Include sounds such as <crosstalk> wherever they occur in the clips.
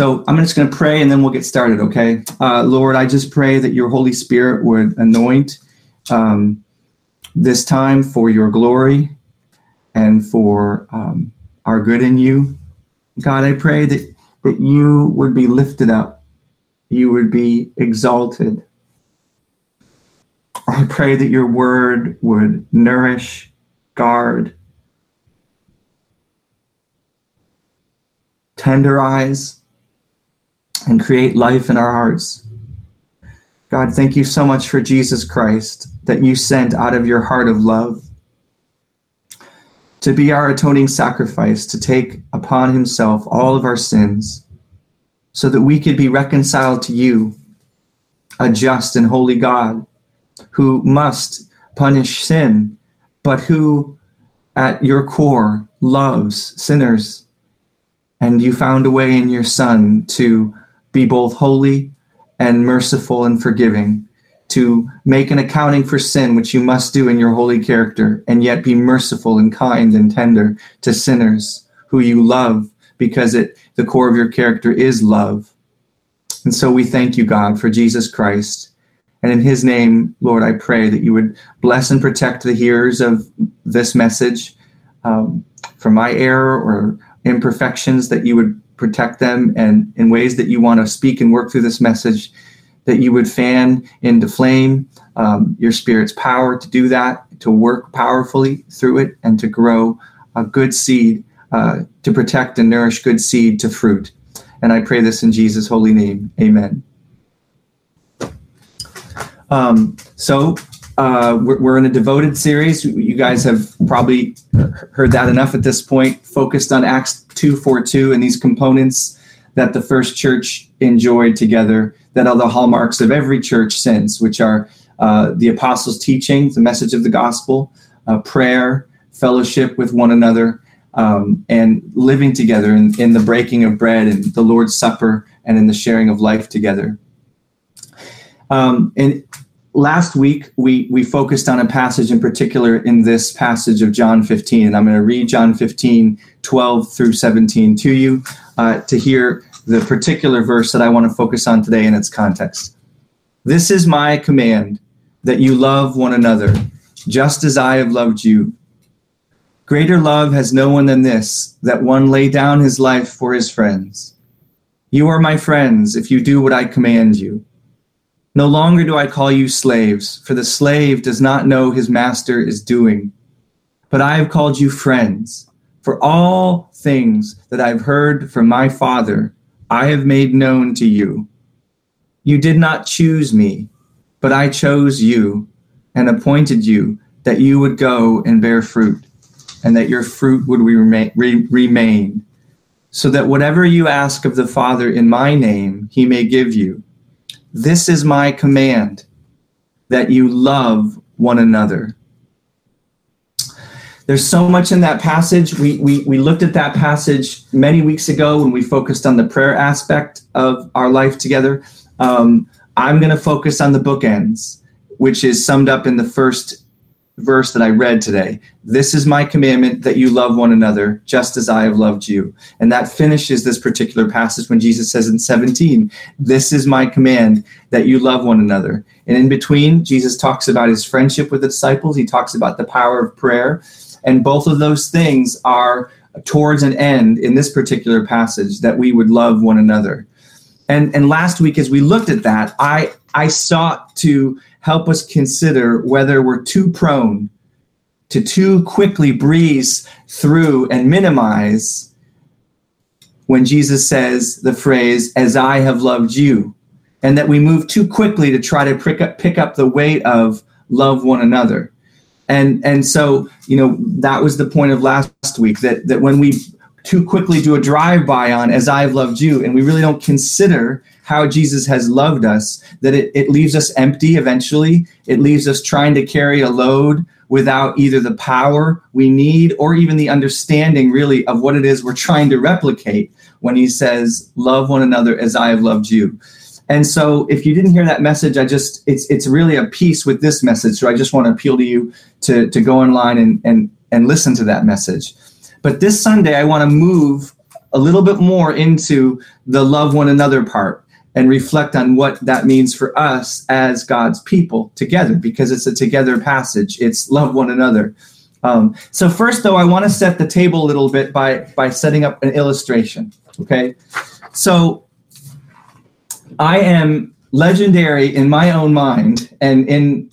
So I'm just going to pray and then we'll get started, okay? Uh, Lord, I just pray that your Holy Spirit would anoint um, this time for your glory and for um, our good in you. God, I pray that, that you would be lifted up, you would be exalted. I pray that your word would nourish, guard, tenderize, and create life in our hearts. God, thank you so much for Jesus Christ that you sent out of your heart of love to be our atoning sacrifice, to take upon himself all of our sins, so that we could be reconciled to you, a just and holy God who must punish sin, but who at your core loves sinners. And you found a way in your Son to be both holy and merciful and forgiving, to make an accounting for sin, which you must do in your holy character, and yet be merciful and kind and tender to sinners who you love, because it the core of your character is love. And so we thank you, God, for Jesus Christ. And in his name, Lord, I pray that you would bless and protect the hearers of this message um, from my error or imperfections, that you would protect them and in ways that you want to speak and work through this message, that you would fan into flame um, your spirit's power to do that, to work powerfully through it, and to grow a good seed, uh, to protect and nourish good seed to fruit. And I pray this in Jesus' holy name. Amen. Um, so, uh, we're, we're, in a devoted series. You guys have probably heard that enough at this point, focused on Acts 242 and these components that the first church enjoyed together that are the hallmarks of every church since, which are uh, the apostles' teaching, the message of the gospel, uh, prayer, fellowship with one another, um, and living together in, in the breaking of bread and the Lord's Supper and in the sharing of life together. Um, and last week we we focused on a passage in particular in this passage of John 15 and I'm going to read John 15 12 through 17 to you uh, to hear the particular verse that I want to focus on today in its context. This is my command that you love one another just as I have loved you. Greater love has no one than this that one lay down his life for his friends. You are my friends if you do what I command you. No longer do I call you slaves, for the slave does not know his master is doing. But I have called you friends, for all things that I've heard from my Father, I have made known to you. You did not choose me, but I chose you and appointed you that you would go and bear fruit, and that your fruit would remain, remain so that whatever you ask of the Father in my name, he may give you. This is my command that you love one another. There's so much in that passage. We, we, we looked at that passage many weeks ago when we focused on the prayer aspect of our life together. Um, I'm going to focus on the bookends, which is summed up in the first verse that I read today. This is my commandment that you love one another just as I have loved you. And that finishes this particular passage when Jesus says in 17, This is my command that you love one another. And in between, Jesus talks about his friendship with the disciples, he talks about the power of prayer. And both of those things are towards an end in this particular passage that we would love one another. And, and last week, as we looked at that, I, I sought to help us consider whether we're too prone to too quickly breeze through and minimize when Jesus says the phrase, as I have loved you, and that we move too quickly to try to pick up, pick up the weight of love one another. And, and so, you know, that was the point of last week that, that when we too quickly do a drive by on as I've loved you, and we really don't consider how Jesus has loved us, that it, it leaves us empty eventually. It leaves us trying to carry a load without either the power we need or even the understanding, really, of what it is we're trying to replicate when he says, Love one another as I have loved you. And so if you didn't hear that message, I just it's it's really a piece with this message. So I just want to appeal to you to, to go online and, and and listen to that message. But this Sunday I want to move a little bit more into the love one another part and reflect on what that means for us as God's people together, because it's a together passage. It's love one another. Um, so first, though, I want to set the table a little bit by by setting up an illustration. Okay, so I am legendary in my own mind and in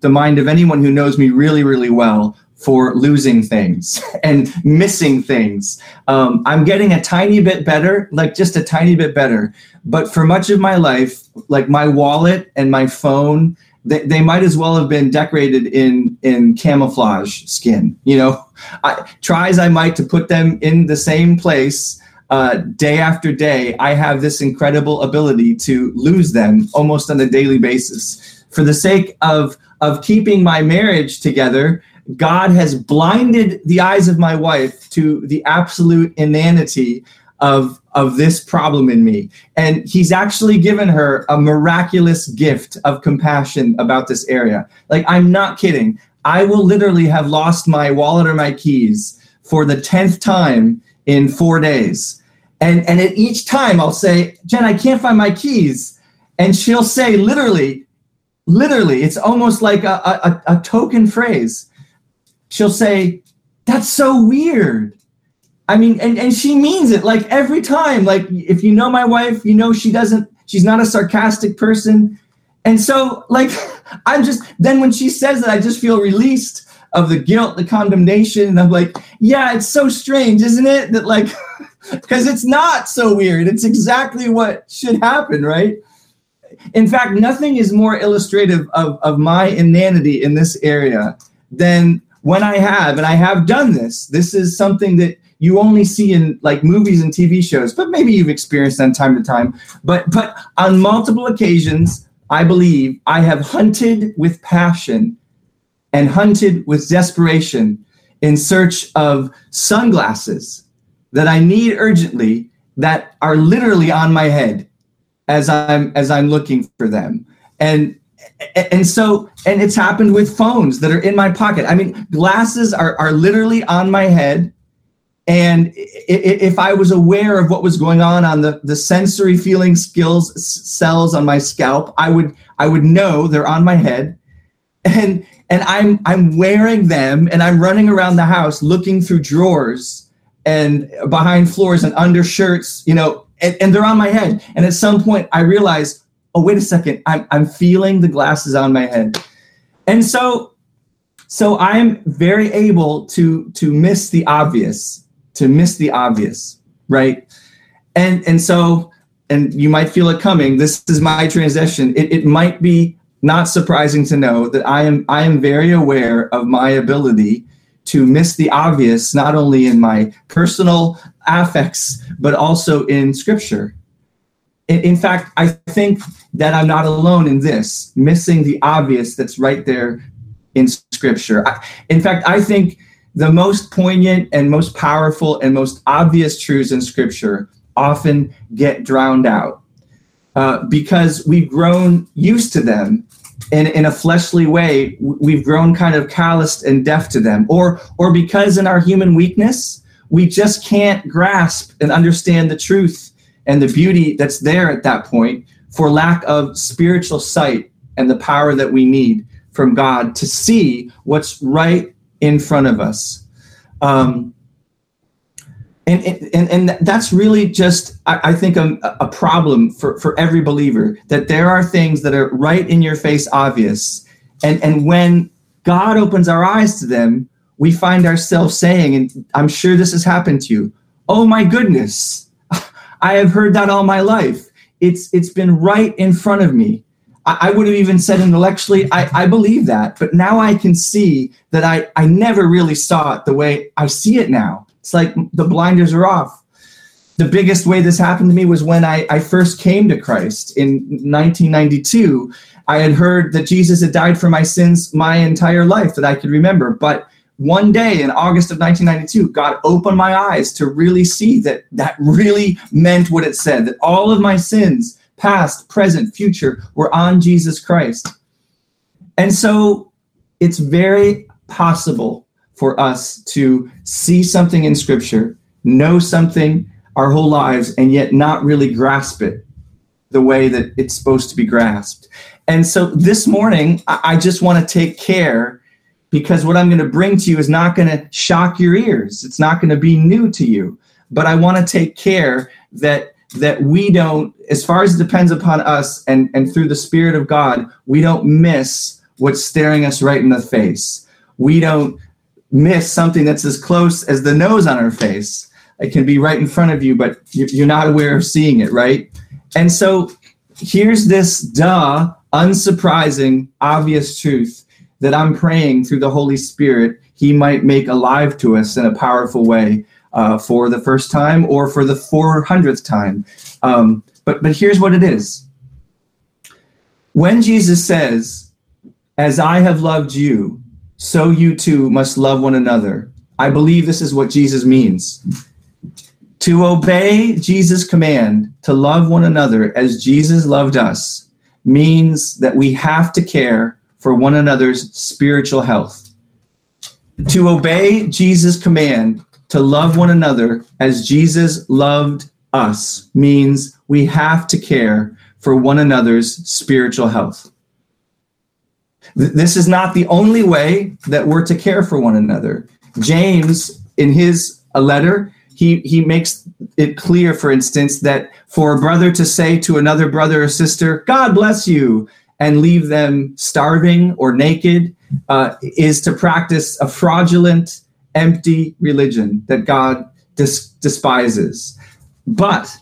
the mind of anyone who knows me really, really well for losing things <laughs> and missing things. Um, I'm getting a tiny bit better, like just a tiny bit better. But for much of my life, like my wallet and my phone, they, they might as well have been decorated in in camouflage skin. You know, <laughs> I, try as I might to put them in the same place. Uh, day after day, I have this incredible ability to lose them almost on a daily basis. For the sake of of keeping my marriage together, God has blinded the eyes of my wife to the absolute inanity of of this problem in me. And he's actually given her a miraculous gift of compassion about this area. Like i'm not kidding. I will literally have lost my wallet or my keys for the 10th time in 4 days. And and at each time i'll say jen i can't find my keys. And she'll say literally literally it's almost like a, a, a token phrase she'll say that's so weird. I mean and, and she means it like every time like if you know my wife you know she doesn't she's not a sarcastic person. And so like <laughs> i'm just then when she says that i just feel released of the guilt the condemnation and i'm like yeah it's so strange isn't it? That like <laughs> because it's not so weird. It's exactly what should happen right? In fact, nothing is more illustrative of, of my inanity in this area than when I have, and I have done this. This is something that you only see in like movies and TV shows, but maybe you've experienced on time to time. But but on multiple occasions, I believe I have hunted with passion and hunted with desperation in search of sunglasses that I need urgently that are literally on my head as I'm as I'm looking for them. And and so and it's happened with phones that are in my pocket. I mean, glasses are are literally on my head. And if I was aware of what was going on on the, the sensory feeling skills cells on my scalp, I would I would know they're on my head. And and I'm I'm wearing them and I'm running around the house looking through drawers and behind floors and under shirts, you know, and, and they're on my head. And at some point, I realize, oh, wait a second, I'm, I'm feeling the glasses on my head. And so, so I'm very able to to miss the obvious, to miss the obvious, right? And and so, and you might feel it coming. This is my transition. It, it might be not surprising to know that I am I am very aware of my ability to miss the obvious, not only in my personal affects, but also in scripture. In, fact, I think that I'm not alone in this, missing the obvious that's right there in scripture. In fact, I think the most poignant and most powerful and most obvious truths in scripture often get drowned out uh, because we've grown used to them in, in a fleshly way, we've grown kind of calloused and deaf to them, or or because in our human weakness, we just can't grasp and understand the truth and the beauty that's there at that point for lack of spiritual sight and the power that we need from God to see what's right in front of us. Um, and, and, and that's really just i, think a, a, problem for, for every believer that there are things that are right in your face obvious and and when god opens our eyes to them we find ourselves saying and i'm sure this has happened to you oh my goodness i have heard that all my life it's it's been right in front of me I, I would have even said intellectually I, I believe that but now i can see that i i never really saw it the way i see it now it's like the blinders are off. The biggest way this happened to me was when I, I first came to Christ in 1992. I had heard that Jesus had died for my sins my entire life that I could remember. But one day in August of 1992, God opened my eyes to really see that that really meant what it said that all of my sins, past, present, future, were on Jesus Christ. And so it's very possible for us to see something in Scripture, know something, our whole lives and yet not really grasp it the way that it's supposed to be grasped. And so this morning, I just want to take care because what I'm going to bring to you is not going to shock your ears. It's not going to be new to you. But I want to take care that that we don't, as far as it depends upon us and, and through the Spirit of God, we don't miss what's staring us right in the face. We don't miss something that's as close as the nose on our face. It can be right in front of you, but you're not aware of seeing it, right? And so here's this duh, unsurprising, obvious truth that I'm praying through the Holy Spirit, He might make alive to us in a powerful way uh, for the first time or for the 400th time. Um, but, but here's what it is when Jesus says, As I have loved you, so you too must love one another, I believe this is what Jesus means. To obey Jesus' command to love one another as Jesus loved us means that we have to care for one another's spiritual health. To obey Jesus' command to love one another as Jesus loved us means we have to care for one another's spiritual health. This is not the only way that we're to care for one another. James, in his a letter, he, he makes it clear, for instance, that for a brother to say to another brother or sister, God bless you, and leave them starving or naked uh, is to practice a fraudulent, empty religion that God dis- despises. But,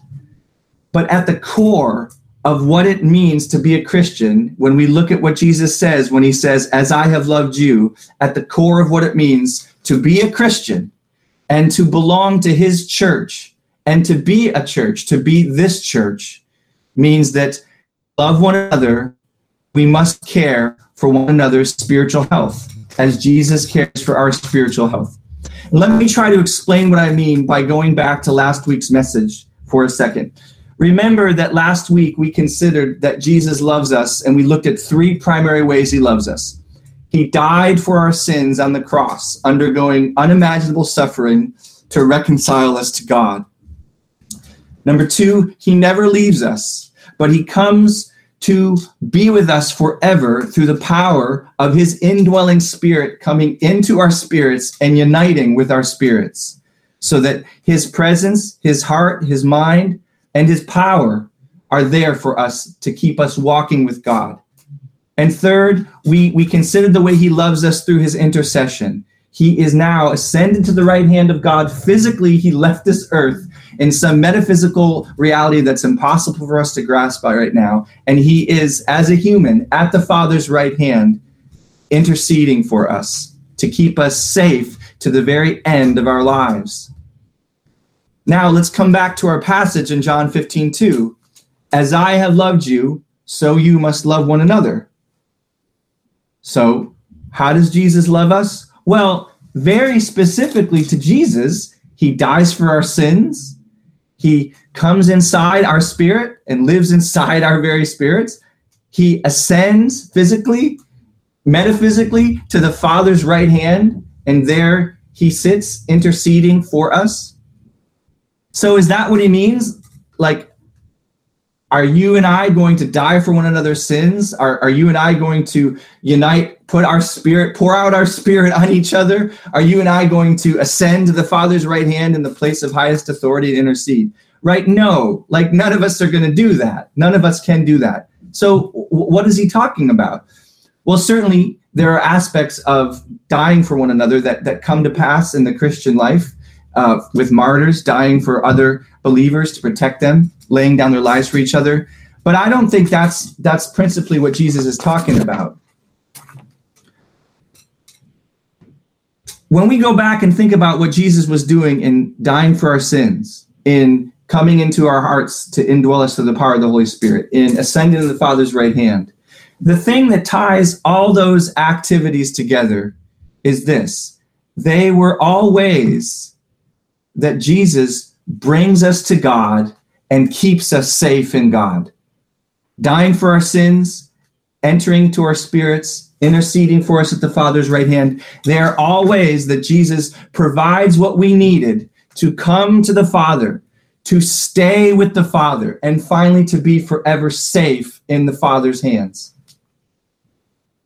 but at the core of what it means to be a Christian, when we look at what Jesus says, when he says, As I have loved you, at the core of what it means to be a Christian and to belong to his church and to be a church, to be this church, means that love one another, we must care for one another's spiritual health as Jesus cares for our spiritual health. Let me try to explain what I mean by going back to last week's message for a second. Remember that last week we considered that Jesus loves us and we looked at three primary ways he loves us. He died for our sins on the cross, undergoing unimaginable suffering to reconcile us to God. Number two, he never leaves us, but he comes to be with us forever through the power of his indwelling spirit coming into our spirits and uniting with our spirits, so that his presence, his heart, his mind, and his power are there for us to keep us walking with God. And third, we, we consider the way he loves us through his intercession. He is now ascended to the right hand of God. Physically, he left this earth in some metaphysical reality that's impossible for us to grasp by right now. And he is, as a human, at the Father's right hand, interceding for us to keep us safe to the very end of our lives. Now, let's come back to our passage in John 15, 2. As I have loved you, so you must love one another. So, how does Jesus love us? Well, very specifically to Jesus, he dies for our sins. He comes inside our spirit and lives inside our very spirits. He ascends physically, metaphysically to the Father's right hand, and there he sits interceding for us. So, is that what he means? Like, are you and I going to die for one another's sins? Are, are you and I going to unite, put our spirit, pour out our spirit on each other? Are you and I going to ascend to the Father's right hand in the place of highest authority and intercede? Right? No, like none of us are going to do that. None of us can do that. So, w- what is he talking about? Well, certainly there are aspects of dying for one another that, that come to pass in the Christian life uh, with martyrs dying for other believers to protect them, laying down their lives for each other. But I don't think that's that's principally what Jesus is talking about. When we go back and think about what Jesus was doing in dying for our sins, in coming into our hearts to indwell us through the power of the Holy Spirit, in ascending to the Father's right hand, the thing that ties all those activities together is this they were all ways that Jesus brings us to God and keeps us safe in God. Dying for our sins, entering to our spirits, interceding for us at the Father's right hand. They are all ways that Jesus provides what we needed to come to the Father, to stay with the Father, and finally to be forever safe in the Father's hands.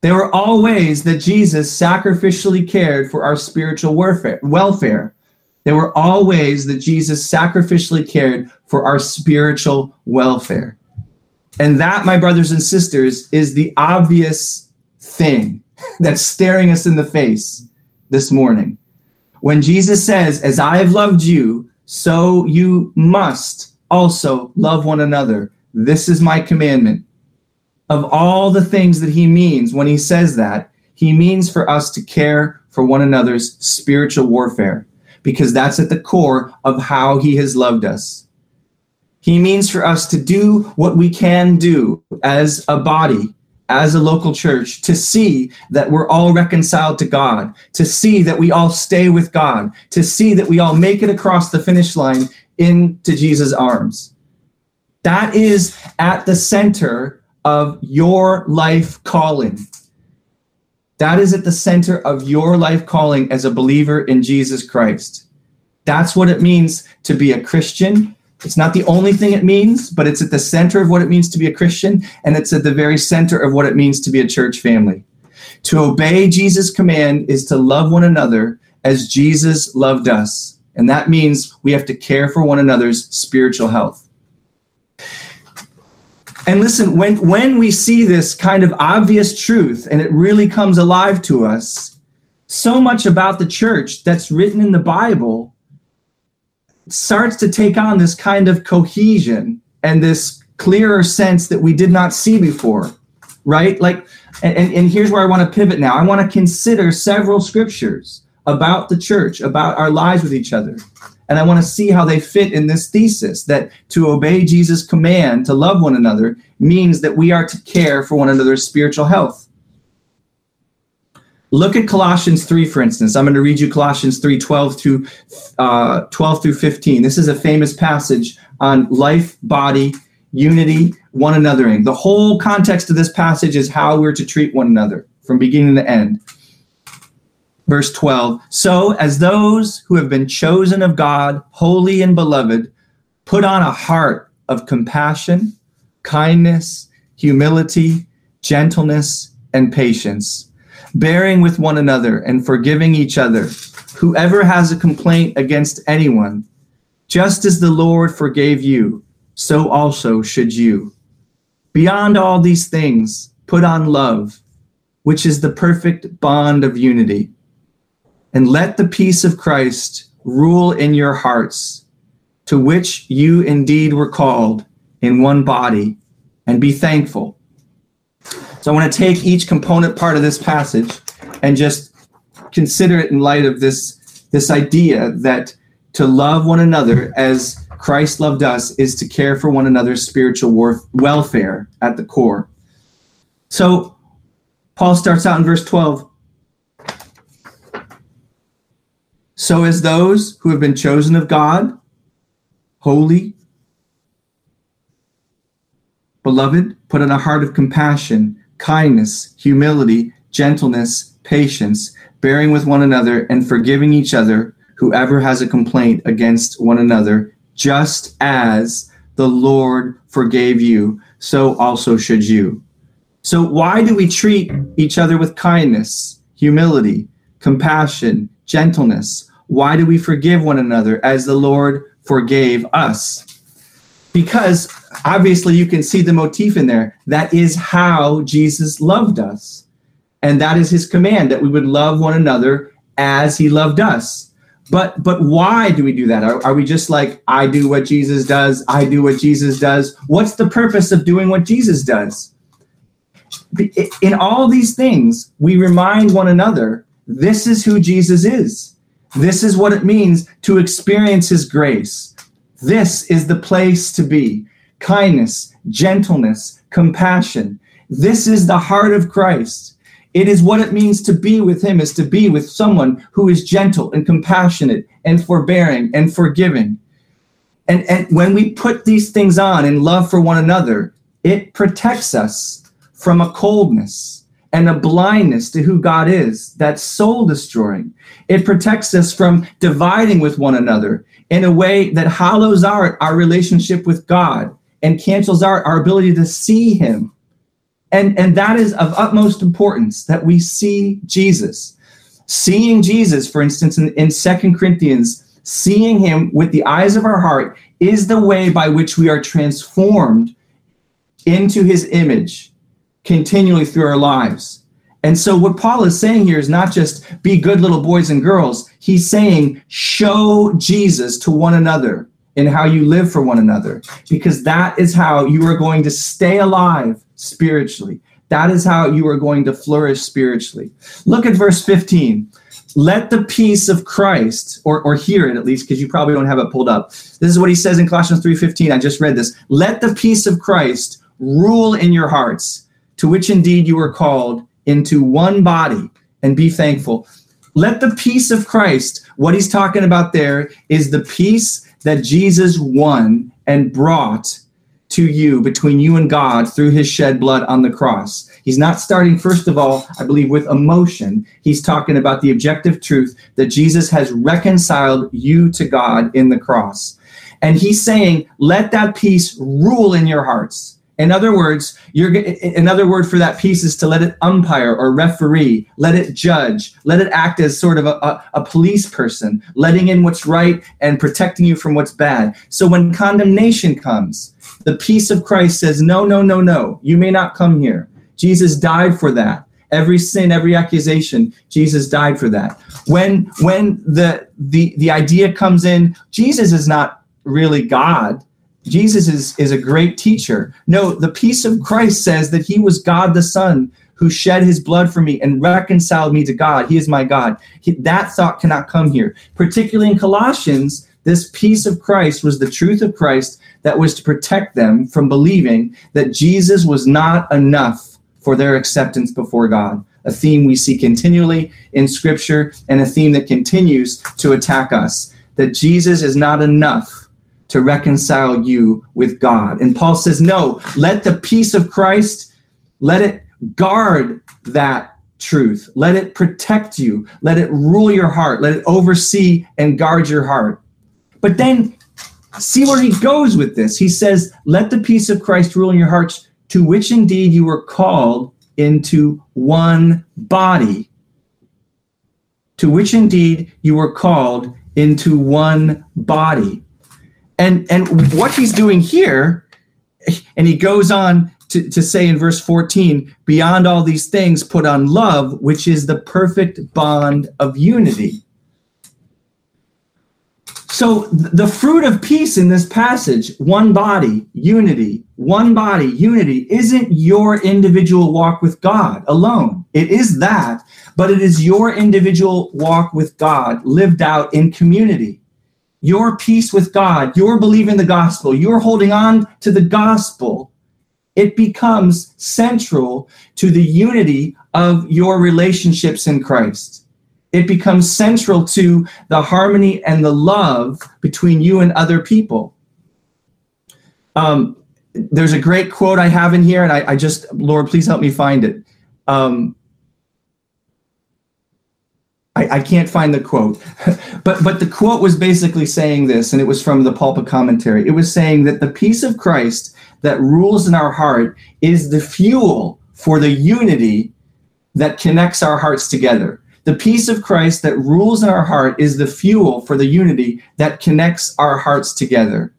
There were all ways that Jesus sacrificially cared for our spiritual warfare, welfare. There were all ways that Jesus sacrificially cared for our spiritual welfare. And that, my brothers and sisters, is the obvious thing that's staring us in the face this morning. When Jesus says, As I have loved you, so you must also love one another. This is my commandment. Of all the things that he means when he says that, he means for us to care for one another's spiritual warfare, because that's at the core of how he has loved us. He means for us to do what we can do as a body as a local church to see that we're all reconciled to God, to see that we all stay with God, to see that we all make it across the finish line into Jesus' arms. That is at the center of your life calling. That is at the center of your life calling as a believer in Jesus Christ. That's what it means to be a Christian it's not the only thing it means, but it's at the center of what it means to be a Christian, and it's at the very center of what it means to be a church family. To obey Jesus' command is to love one another as Jesus loved us. And that means we have to care for one another's spiritual health. And listen, when, when we see this kind of obvious truth and it really comes alive to us, so much about the church that's written in the Bible starts to take on this kind of cohesion and this clearer sense that we did not see before, right? Like, and, and here's where I want to pivot now. I want to consider several scriptures about the church, about our lives with each other. And I want to see how they fit in this thesis that to obey Jesus' command to love one another means that we are to care for one another's spiritual health. Look at Colossians 3, for instance. I'm going to read you Colossians 3, 12 through, uh, 12 through 15. This is a famous passage on life, body, unity, one anothering. The whole context of this passage is how we're to treat one another from beginning to end. Verse 12 So, as those who have been chosen of God, holy and beloved, put on a heart of compassion, kindness, humility, gentleness, and patience bearing with one another and forgiving each other. Whoever has a complaint against anyone, just as the Lord forgave you, so also should you. Beyond all these things, put on love, which is the perfect bond of unity. And let the peace of Christ rule in your hearts, to which you indeed were called in one body, and be thankful. So I want to take each component part of this passage and just consider it in light of this, this idea that to love one another as Christ loved us is to care for one another's spiritual welfare at the core. So Paul starts out in verse 12. So as those who have been chosen of God, holy, beloved, put on a heart of compassion kindness, humility, gentleness, patience, bearing with one another, and forgiving each other, whoever has a complaint against one another, just as the Lord forgave you, so also should you. So, why do we treat each other with kindness, humility, compassion, gentleness? Why do we forgive one another as the Lord forgave us? Because obviously you can see the motif in there. That is how Jesus loved us. And that is his command that we would love one another as he loved us. But but why do we do that? Are, are we just like I do what Jesus does, I do what Jesus does? What's the purpose of doing what Jesus does? In all these things, we remind one another this is who Jesus is. This is what it means to experience his grace. This is the place to be kindness, gentleness, compassion. This is the heart of Christ. It is what it means to be with Him, is to be with someone who is gentle and compassionate and forbearing and forgiving. And, and when we put these things on in love for one another, it protects us from a coldness and a blindness to who God is that's soul destroying. It protects us from dividing with one another in a way that hollows out our relationship with God and cancels out our ability to see him. And, and that is of utmost importance that we see Jesus. Seeing Jesus, for instance, in, in 2 Corinthians, seeing him with the eyes of our heart is the way by which we are transformed into his image continually through our lives. And so, what Paul is saying here is not just be good little boys and girls. He's saying, show Jesus to one another in how you live for one another, because that is how you are going to stay alive spiritually. That is how you are going to flourish spiritually. Look at verse 15. Let the peace of Christ, or, or hear it at least, because you probably don't have it pulled up. This is what he says in Colossians 3:15. I just read this. Let the peace of Christ rule in your hearts, to which indeed you were called into one body, and be thankful. Let the peace of Christ, what he's talking about there is the peace that Jesus won and brought to you between you and God through his shed blood on the cross. He's not starting, first of all, I believe, with emotion. He's talking about the objective truth that Jesus has reconciled you to God in the cross. And he's saying, let that peace rule in your hearts. In other words, you're another word for that peace is to let it umpire or referee, let it judge, let it act as sort of a, a, a, police person, letting in what's right and protecting you from what's bad. So when condemnation comes, the peace of Christ says, No, no, no, no, you may not come here. Jesus died for that. Every sin, every accusation, Jesus died for that. When when the the the idea comes in, Jesus is not really God Jesus is, is a great teacher. No, the peace of Christ says that he was God the Son who shed his blood for me and reconciled me to God. He is my God. He, that thought cannot come here. Particularly in Colossians, this peace of Christ was the truth of Christ that was to protect them from believing that Jesus was not enough for their acceptance before God. A theme we see continually in Scripture and a theme that continues to attack us that Jesus is not enough to reconcile you with God. And Paul says, no, let the peace of Christ, let it guard that truth. Let it protect you. Let it rule your heart. Let it oversee and guard your heart. But then see where he goes with this. He says, let the peace of Christ rule in your hearts, to which indeed you were called into one body. To which indeed you were called into one body. And and what he's doing here, and he goes on to, to say in verse 14, beyond all these things, put on love, which is the perfect bond of unity. So the fruit of peace in this passage, one body, unity, one body, unity, isn't your individual walk with God alone. It is that, but it is your individual walk with God lived out in community your peace with God, your believing the gospel, you're holding on to the gospel, it becomes central to the unity of your relationships in Christ. It becomes central to the harmony and the love between you and other people. Um, there's a great quote I have in here, and I, I just, Lord, please help me find it. Um, I, I can't find the quote, <laughs> but but the quote was basically saying this, and it was from the pulpit commentary. It was saying that the peace of Christ that rules in our heart is the fuel for the unity that connects our hearts together. The peace of Christ that rules in our heart is the fuel for the unity that connects our hearts together.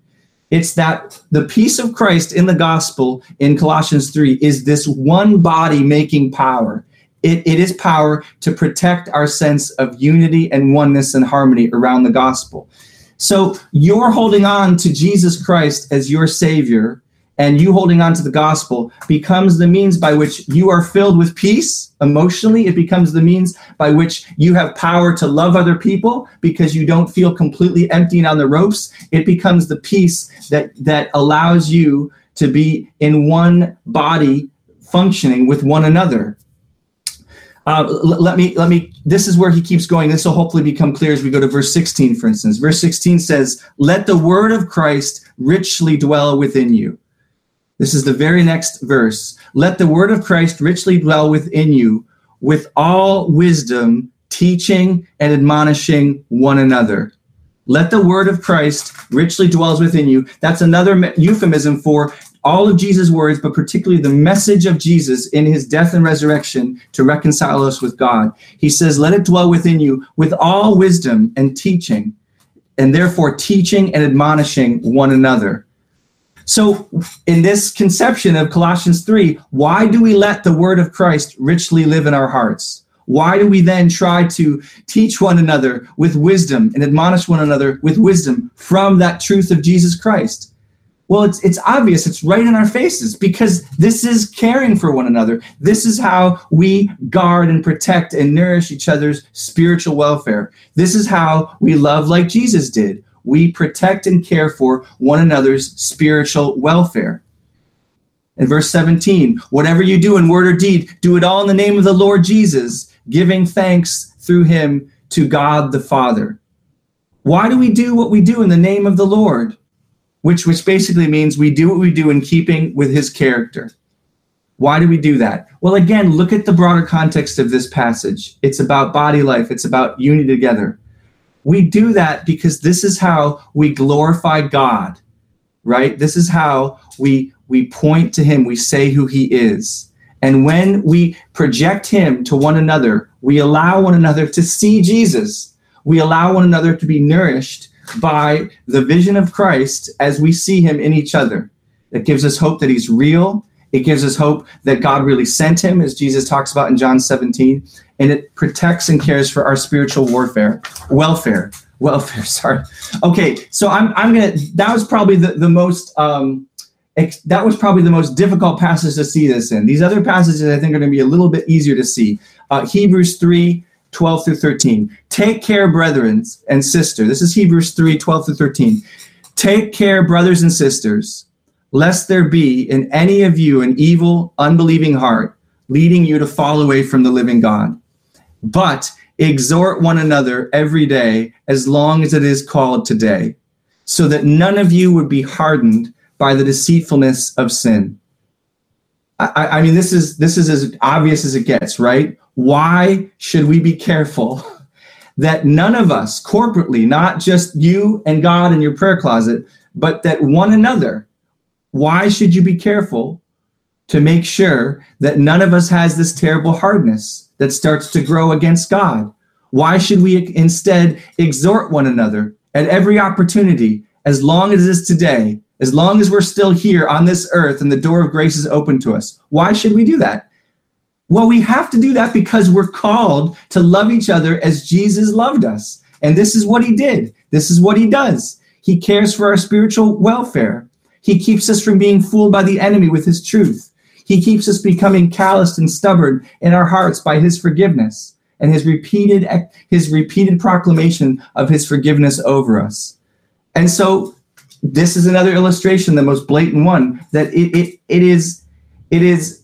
It's that the peace of Christ in the gospel in Colossians 3 is this one body making power. It, it is power to protect our sense of unity and oneness and harmony around the gospel. So you're holding on to Jesus Christ as your Savior, and you holding on to the gospel becomes the means by which you are filled with peace emotionally. It becomes the means by which you have power to love other people because you don't feel completely empty and on the ropes. It becomes the peace that that allows you to be in one body functioning with one another. Uh, let me let me. This is where he keeps going. This will hopefully become clear as we go to verse 16, for instance. Verse 16 says, "Let the word of Christ richly dwell within you." This is the very next verse. Let the word of Christ richly dwell within you, with all wisdom, teaching and admonishing one another. let the word of Christ richly dwells within you. That's another euphemism for all of Jesus' words, but particularly the message of Jesus in his death and resurrection to reconcile us with God. He says, Let it dwell within you with all wisdom and teaching, and therefore teaching and admonishing one another. So, in this conception of Colossians 3, why do we let the word of Christ richly live in our hearts? Why do we then try to teach one another with wisdom and admonish one another with wisdom from that truth of Jesus Christ? Well, it's it's obvious. It's right in our faces because this is caring for one another. This is how we guard and protect and nourish each other's spiritual welfare. This is how we love like Jesus did. We protect and care for one another's spiritual welfare. In verse 17, whatever you do in word or deed, do it all in the name of the Lord Jesus, giving thanks through him to God the Father. Why do we do what we do in the name of the Lord? Which which basically means we do what we do in keeping with his character. Why do we do that? Well, again, look at the broader context of this passage. It's about body life, it's about unity together. We do that because this is how we glorify God, right? This is how we we point to him, we say who he is. And when we project him to one another, we allow one another to see Jesus. We allow one another to be nourished by the vision of Christ as we see him in each other. It gives us hope that he's real. It gives us hope that God really sent him, as Jesus talks about in John 17. And it protects and cares for our spiritual warfare, welfare, welfare. <laughs> Sorry. Okay, so I'm I'm gonna. That was probably the the most. Um, ex, that was probably the most difficult passage to see this in. These other passages I think are going to be a little bit easier to see. Uh, Hebrews 3, 12 through 13. Take care, brethren and sister. This is Hebrews 3, 12 through 13. Take care, brothers and sisters, lest there be in any of you an evil, unbelieving heart, leading you to fall away from the living God. But exhort one another every day, as long as it is called today, so that none of you would be hardened by the deceitfulness of sin. I, I mean, this is this is as obvious as it gets, right? Why should we be careful that none of us corporately, not just you and God in your prayer closet, but that one another, why should you be careful to make sure that none of us has this terrible hardness that starts to grow against God? Why should we instead exhort one another at every opportunity, as long as it is today, as long as we're still here on this earth and the door of grace is open to us? Why should we do that? Well, we have to do that because we're called to love each other as Jesus loved us. And this is what he did. This is what he does. He cares for our spiritual welfare. He keeps us from being fooled by the enemy with his truth. He keeps us becoming calloused and stubborn in our hearts by his forgiveness and his repeated his repeated proclamation of his forgiveness over us. And so this is another illustration, the most blatant one, that it, it, it is it is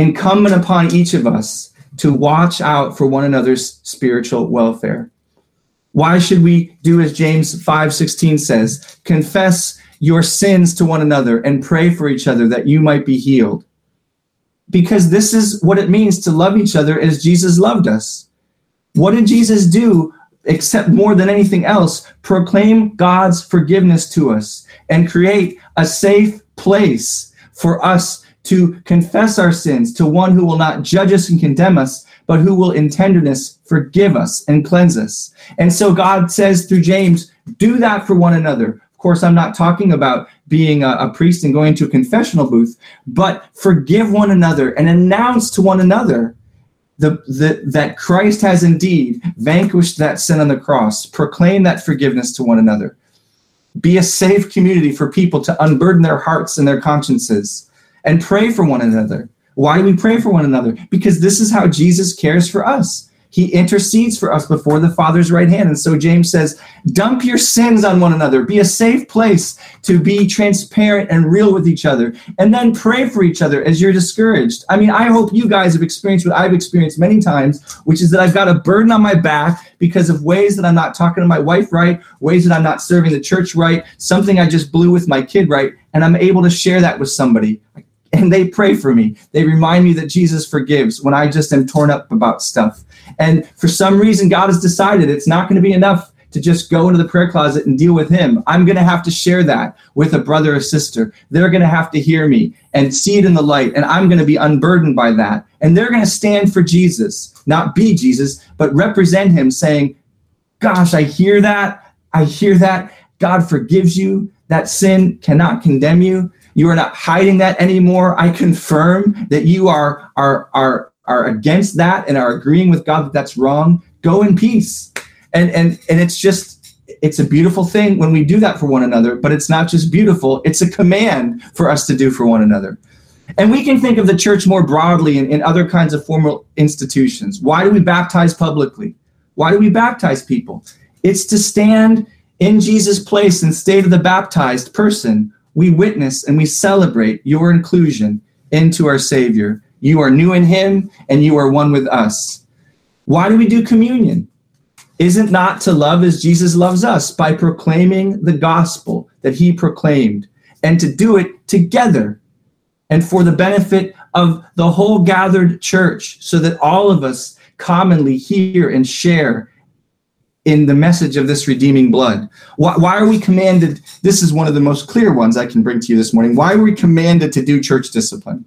incumbent upon each of us to watch out for one another's spiritual welfare. Why should we do as James 5:16 says, confess your sins to one another and pray for each other that you might be healed? Because this is what it means to love each other as Jesus loved us. What did Jesus do except more than anything else proclaim God's forgiveness to us and create a safe place for us to confess our sins to one who will not judge us and condemn us, but who will in tenderness forgive us and cleanse us. And so God says through James, do that for one another. Of course, I'm not talking about being a, a priest and going to a confessional booth, but forgive one another and announce to one another the, the, that Christ has indeed vanquished that sin on the cross. Proclaim that forgiveness to one another. Be a safe community for people to unburden their hearts and their consciences and pray for one another. Why do we pray for one another? Because this is how Jesus cares for us. He intercedes for us before the Father's right hand. And so James says, dump your sins on one another. Be a safe place to be transparent and real with each other. And then pray for each other as you're discouraged. I mean, I hope you guys have experienced what I've experienced many times, which is that I've got a burden on my back because of ways that I'm not talking to my wife right, ways that I'm not serving the church right, something I just blew with my kid right. And I'm able to share that with somebody and they pray for me. They remind me that Jesus forgives when I just am torn up about stuff. And for some reason, God has decided it's not going to be enough to just go into the prayer closet and deal with him. I'm going to have to share that with a brother or sister. They're going to have to hear me and see it in the light, and I'm going to be unburdened by that. And they're going to stand for Jesus, not be Jesus, but represent him, saying, Gosh, I hear that. I hear that. God forgives you. That sin cannot condemn you. You are not hiding that anymore. I confirm that you are, are, are, are against that and are agreeing with God that that's wrong. Go in peace. And, and, and it's just, it's a beautiful thing when we do that for one another, but it's not just beautiful, it's a command for us to do for one another. And we can think of the church more broadly in, in other kinds of formal institutions. Why do we baptize publicly? Why do we baptize people? It's to stand in Jesus' place and state of the baptized person we witness and we celebrate your inclusion into our Savior. You are new in Him and you are one with us. Why do we do communion? Isn't not to love as Jesus loves us by proclaiming the gospel that He proclaimed and to do it together and for the benefit of the whole gathered church so that all of us commonly hear and share in the message of this redeeming blood. Why, why, are we commanded? This is one of the most clear ones I can bring to you this morning. Why are we commanded to do church discipline?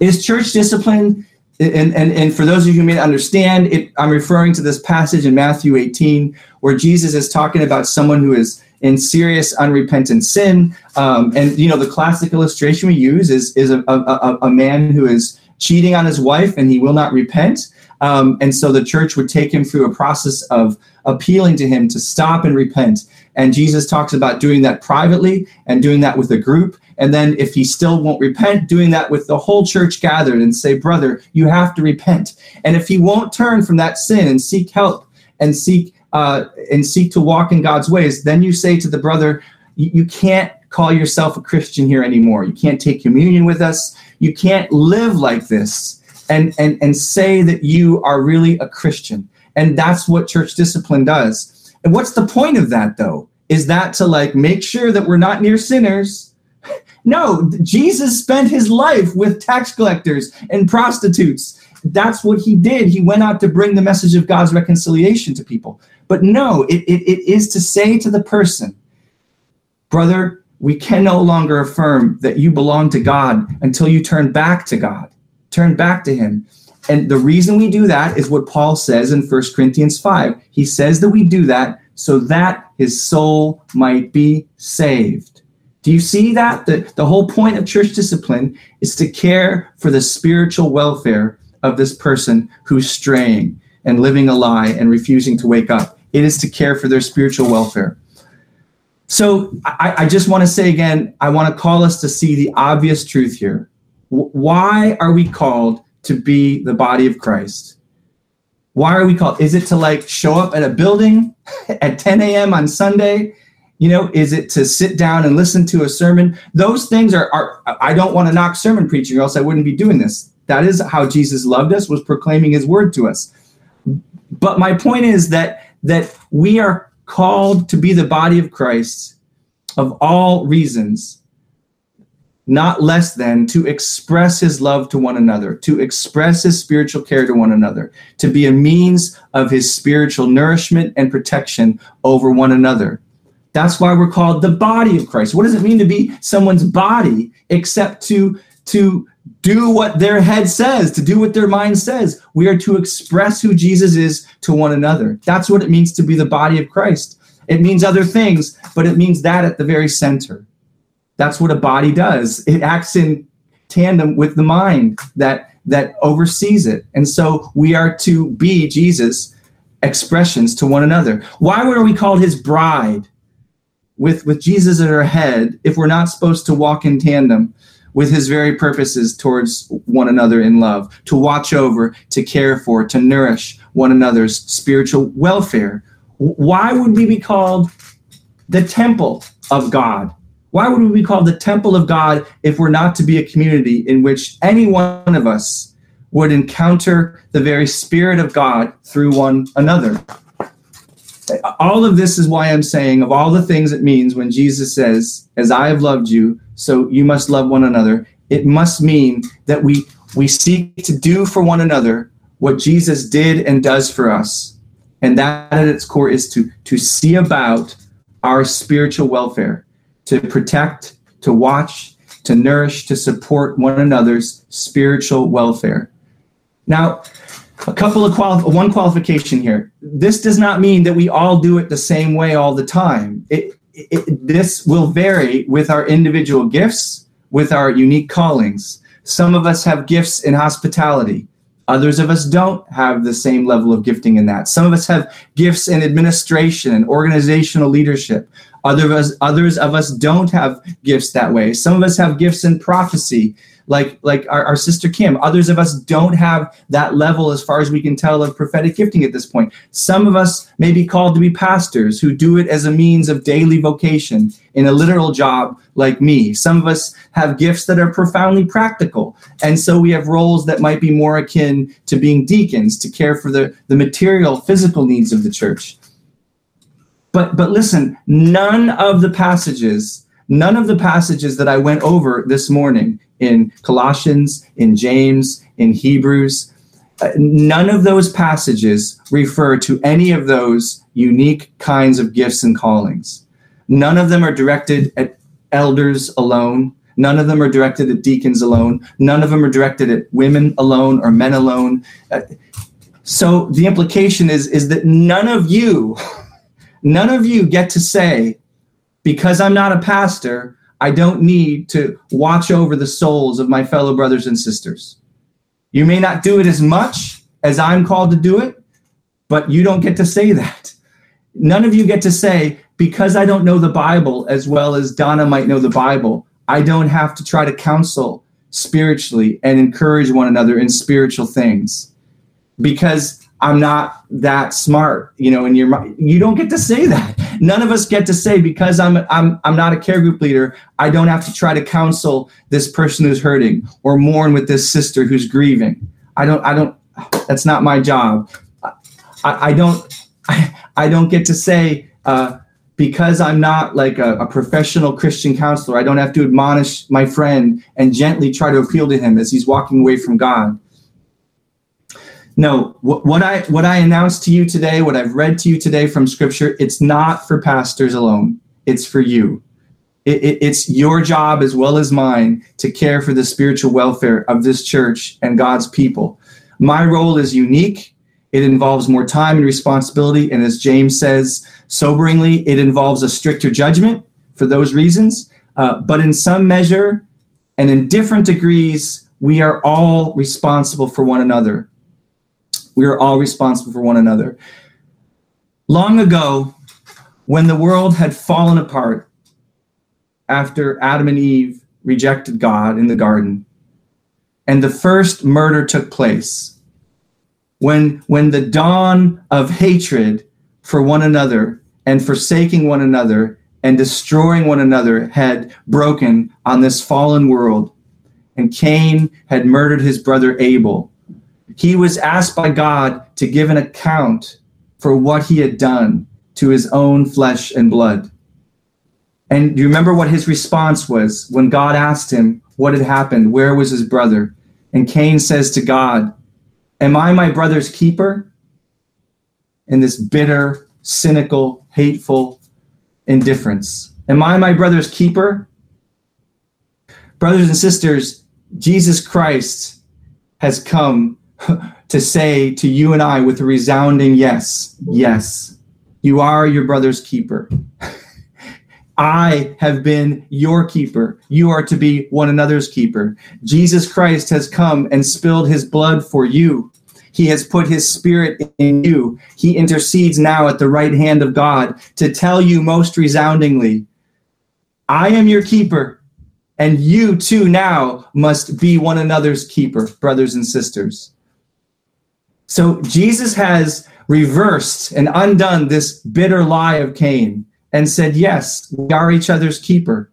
Is church discipline, and, and, and for those of you who may understand, it, I'm referring to this passage in Matthew 18 where Jesus is talking about someone who is in serious unrepentant sin. Um, and, you know, the classic illustration we use is, is a, a, a man who is cheating on his wife and he will not repent. Um, and so the church would take him through a process of appealing to him to stop and repent. And Jesus talks about doing that privately and doing that with a group. And then if he still won't repent, doing that with the whole church gathered and say, brother, you have to repent. And if he won't turn from that sin and seek help and seek uh, and seek to walk in God's ways, then you say to the brother, you can't call yourself a Christian here anymore. You can't take communion with us. You can't live like this and, and, and say that you are really a Christian. And that's what church discipline does. And what's the point of that, though? Is that to like make sure that we're not near sinners? <laughs> No, Jesus spent his life with tax collectors and prostitutes. That's what he did. He went out to bring the message of God's reconciliation to people. But no, it, it, it is to say to the person, brother, we can no longer affirm that you belong to God until you turn back to God turn back to him. And the reason we do that is what Paul says in 1 Corinthians 5. He says that we do that so that his soul might be saved. Do you see that? The, the whole point of church discipline is to care for the spiritual welfare of this person who's straying and living a lie and refusing to wake up. It is to care for their spiritual welfare. So I, I just want to say again, I want to call us to see the obvious truth here why are we called to be the body of Christ? Why are we called? Is it to like show up at a building <laughs> at 10 a.m. on Sunday? You know, is it to sit down and listen to a sermon? Those things are, are I don't want to knock sermon preaching or else I wouldn't be doing this. That is how Jesus loved us, was proclaiming his word to us. But my point is that that we are called to be the body of Christ of all reasons not less than to express his love to one another, to express his spiritual care to one another, to be a means of his spiritual nourishment and protection over one another. That's why we're called the body of Christ. What does it mean to be someone's body except to to do what their head says, to do what their mind says? We are to express who Jesus is to one another. That's what it means to be the body of Christ. It means other things, but it means that at the very center. That's what a body does. It acts in tandem with the mind that that oversees it. And so we are to be Jesus expressions to one another. Why were we called his bride with with Jesus at our head if we're not supposed to walk in tandem with his very purposes towards one another in love, to watch over, to care for, to nourish one another's spiritual welfare? Why would we be called the temple of God? Why would we be called the temple of God if we're not to be a community in which any one of us would encounter the very Spirit of God through one another? All of this is why I'm saying, of all the things it means when Jesus says, As I have loved you, so you must love one another, it must mean that we, we seek to do for one another what Jesus did and does for us. And that at its core is to, to see about our spiritual welfare, to protect, to watch, to nourish, to support one another's spiritual welfare. Now, a couple of quali- one qualification here. This does not mean that we all do it the same way all the time. It, it, this will vary with our individual gifts, with our unique callings. Some of us have gifts in hospitality. Others of us don't have the same level of gifting in that. Some of us have gifts in administration and organizational leadership. Other of us, others of us don't have gifts that way. Some of us have gifts in prophecy like like our, our sister Kim. Others of us don't have that level as far as we can tell of prophetic gifting at this point. Some of us may be called to be pastors who do it as a means of daily vocation in a literal job like me. Some of us have gifts that are profoundly practical. And so we have roles that might be more akin to being deacons to care for the, the material, physical needs of the church. But but listen, none of the passages None of the passages that I went over this morning in Colossians, in James, in Hebrews. Uh, none of those passages refer to any of those unique kinds of gifts and callings. None of them are directed at elders alone. None of them are directed at deacons alone. None of them are directed at women alone or men alone. Uh, so the implication is, is that none of you, none of you get to say, because I'm not a pastor, I don't need to watch over the souls of my fellow brothers and sisters. You may not do it as much as I'm called to do it, but you don't get to say that. None of you get to say, because I don't know the Bible as well as Donna might know the Bible, I don't have to try to counsel spiritually and encourage one another in spiritual things. Because I'm not that smart, you know, and you're you don't get to say that. None of us get to say because I'm I'm I'm not a care group leader, I don't have to try to counsel this person who's hurting or mourn with this sister who's grieving. I don't I don't that's not my job. I, I don't I, <laughs> I don't get to say uh, because I'm not like a, a, professional Christian counselor, I don't have to admonish my friend and gently try to appeal to him as he's walking away from God. No, what, I what I announced to you today, what I've read to you today from Scripture, it's not for pastors alone. It's for you. It, it, it's your job as well as mine to care for the spiritual welfare of this church and God's people. My role is unique. It involves more time and responsibility, and as James says soberingly, it involves a stricter judgment for those reasons. Uh, but in some measure, and in different degrees, we are all responsible for one another we are all responsible for one another. Long ago, when the world had fallen apart after Adam and Eve rejected God in the garden, and the first murder took place, when, when the dawn of hatred for one another and forsaking one another and destroying one another had broken on this fallen world, and Cain had murdered his brother Abel he was asked by God to give an account for what he had done to his own flesh and blood. And do you remember what his response was when God asked him what had happened? Where was his brother? And Cain says to God, Am I my brother's keeper? In this bitter, cynical, hateful indifference. Am I my brother's keeper? Brothers and sisters, Jesus Christ has come <laughs> to say to you and I with a resounding yes, yes, you are your brother's keeper. <laughs> I have been your keeper. You are to be one another's keeper. Jesus Christ has come and spilled his blood for you. He has put his spirit in you. He intercedes now at the right hand of God to tell you most resoundingly, I am your keeper, and you too now must be one another's keeper, brothers and sisters. So Jesus has reversed and undone this bitter lie of Cain and said, Yes, we are each other's keeper.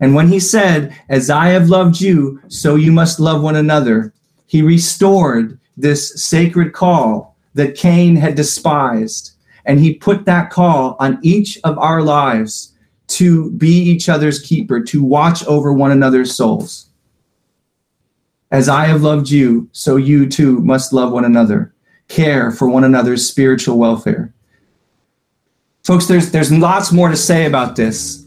And when he said, As I have loved you, so you must love one another, he restored this sacred call that Cain had despised. And he put that call on each of our lives to be each other's keeper, to watch over one another's souls. As I have loved you, so you too must love one another. care for one another's spiritual welfare. Folks, there's, there's lots more to say about this.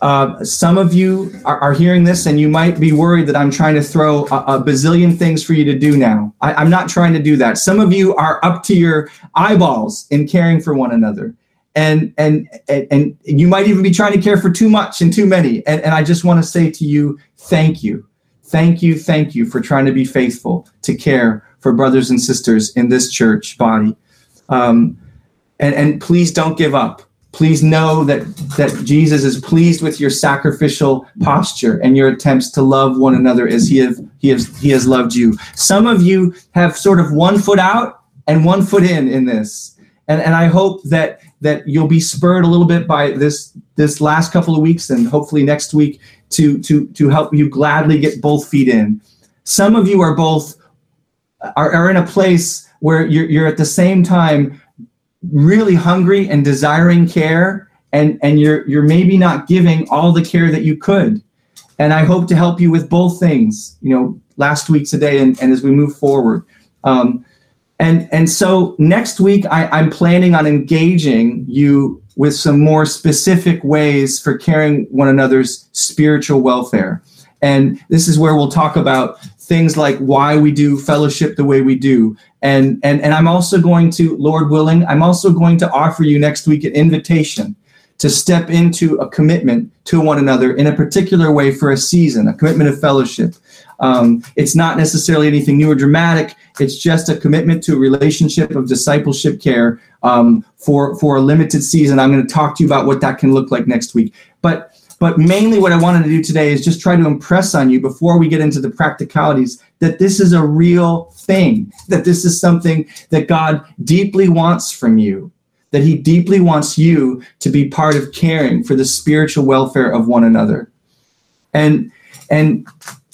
Uh, some of you are, are, hearing this and you might be worried that I'm trying to throw a, a bazillion things for you to do now. I, I'm not trying to do that. Some of you are up to your eyeballs in caring for one another. And, and, and, you might even be trying to care for too much and too many. And, and I just want to say to you, thank you. Thank you, thank you for trying to be faithful to care for brothers and sisters in this church body. Um, and, and please don't give up. Please know that, that Jesus is pleased with your sacrificial posture and your attempts to love one another as he, have, he, has, he has loved you. Some of you have sort of one foot out and one foot in in this. And, and I hope that that you'll be spurred a little bit by this this last couple of weeks and hopefully next week to to to help you gladly get both feet in. Some of you are both are, are in a place where you're, you're at the same time really hungry and desiring care and and you're you're maybe not giving all the care that you could and i hope to help you with both things you know last week today and, and as we move forward um, and and so next week I, i'm planning on engaging you with some more specific ways for caring one another's spiritual welfare and this is where we'll talk about things like why we do fellowship the way we do. And, and, and I'm also going to, Lord willing, I'm also going to offer you next week an invitation to step into a commitment to one another in a particular way for a season, a commitment of fellowship. Um, it's not necessarily anything new or dramatic. It's just a commitment to a relationship of discipleship care um, for for a limited season. I'm going to talk to you about what that can look like next week. But but mainly, what I wanted to do today is just try to impress on you before we get into the practicalities that this is a real thing, that this is something that God deeply wants from you, that He deeply wants you to be part of caring for the spiritual welfare of one another. And and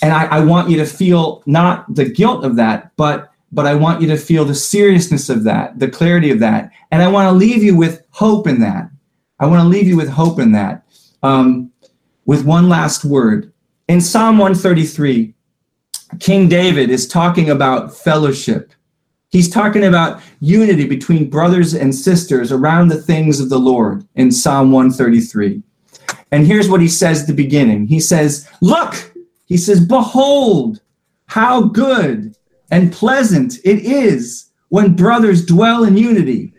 and I, I want you to feel not the guilt of that, but but I want you to feel the seriousness of that, the clarity of that. And I want to leave you with hope in that. I want to leave you with hope in that. Um, with one last word. In Psalm 133, King David is talking about fellowship. He's talking about unity between brothers and sisters around the things of the Lord in Psalm 133. And here's what he says at the beginning He says, Look, he says, Behold, how good and pleasant it is when brothers dwell in unity.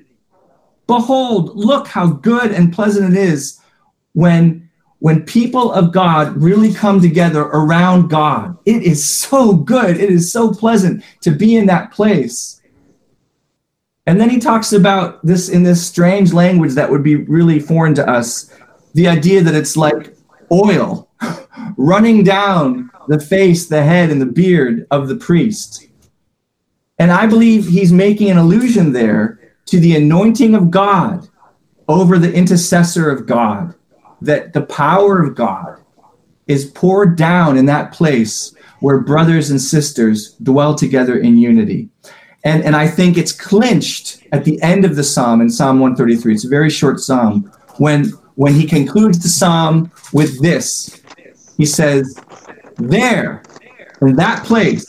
Behold, look how good and pleasant it is when when people of God really come together around God, it is so good. It is so pleasant to be in that place. And then he talks about this in this strange language that would be really foreign to us the idea that it's like oil <laughs> running down the face, the head, and the beard of the priest. And I believe he's making an allusion there to the anointing of God over the intercessor of God that the power of God is poured down in that place where brothers and sisters dwell together in unity. And, and I think it's clinched at the end of the psalm in Psalm 133. It's a very short psalm. When, when he concludes the psalm with this, he says, There, in that place,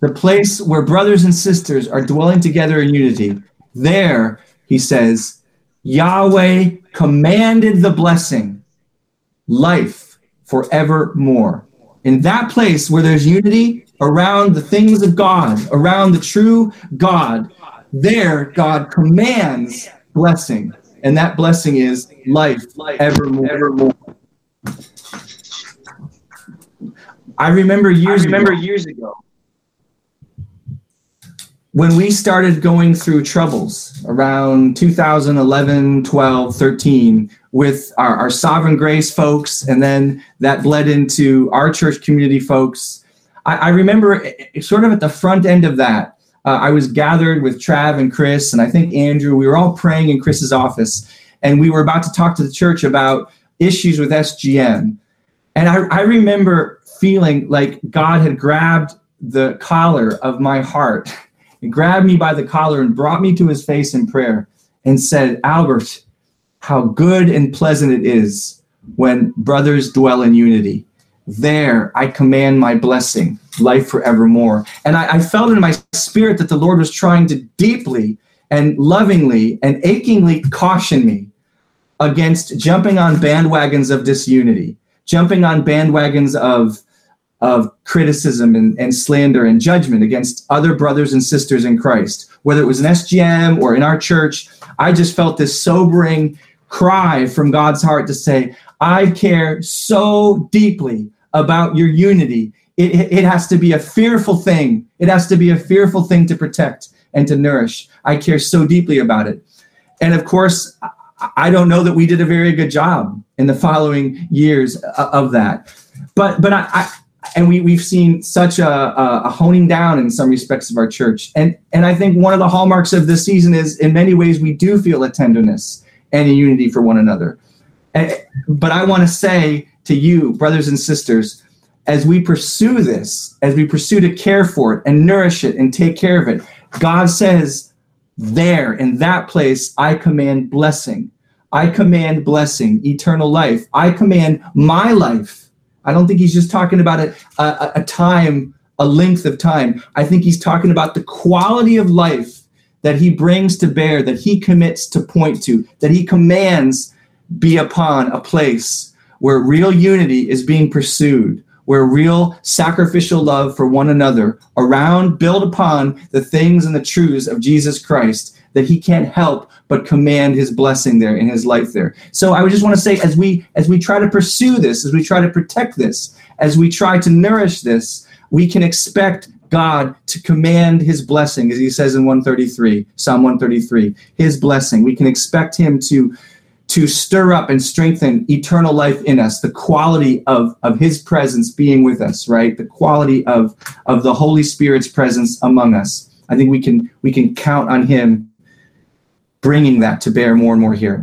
the place where brothers and sisters are dwelling together in unity, there, he says, Yahweh commanded the blessing, life forevermore. In that place where there's unity around the things of God, around the true God, there God commands blessing. And that blessing is life evermore. evermore. I remember years I remember ago, years ago when we started going through troubles around 2011, 12, 13 with our, our sovereign grace folks, and then that bled into our church community folks. I, I remember sort of at the front end of that, uh, I was gathered with Trav and Chris, and I think Andrew. We were all praying in Chris's office, and we were about to talk to the church about issues with SGM. And I, I remember feeling like God had grabbed the collar of my heart and <laughs> grabbed me by the collar and brought me to his face in prayer and said, Albert, how good and pleasant it is when brothers dwell in unity. there I command my blessing, life forevermore. And I, I felt in my spirit that the Lord was trying to deeply and lovingly and achingly caution me against jumping on bandwagons of disunity, jumping on bandwagons of of criticism and, and slander and judgment against other brothers and sisters in Christ, whether it was an SGM or in our church. I just felt this sobering cry from God's heart to say, I care so deeply about your unity. It, it has to be a fearful thing. It has to be a fearful thing to protect and to nourish. I care so deeply about it. And of course, I don't know that we did a very good job in the following years uh, of that. But but I, I and we we've seen such a, a, honing down in some respects of our church. And and I think one of the hallmarks of this season is in many ways we do feel a tenderness and a unity for one another. And, but I want to say to you, brothers and sisters, as we pursue this, as we pursue to care for it and nourish it and take care of it, God says, there in that place, I command blessing. I command blessing, eternal life. I command my life. I don't think he's just talking about a, a, a time, a length of time. I think he's talking about the quality of life that he brings to bear, that he commits to point to, that he commands be upon a place where real unity is being pursued, where real sacrificial love for one another around, build upon the things and the truths of Jesus Christ, that he can't help but command his blessing there in his life there. So I would just want to say, as we as we try to pursue this, as we try to protect this, as we try to nourish this, we can expect God to command his blessing, as he says in 133, Psalm 133, his blessing. We can expect him to to stir up and strengthen eternal life in us the quality of of his presence being with us right the quality of of the holy spirit's presence among us i think we can we can count on him bringing that to bear more and more here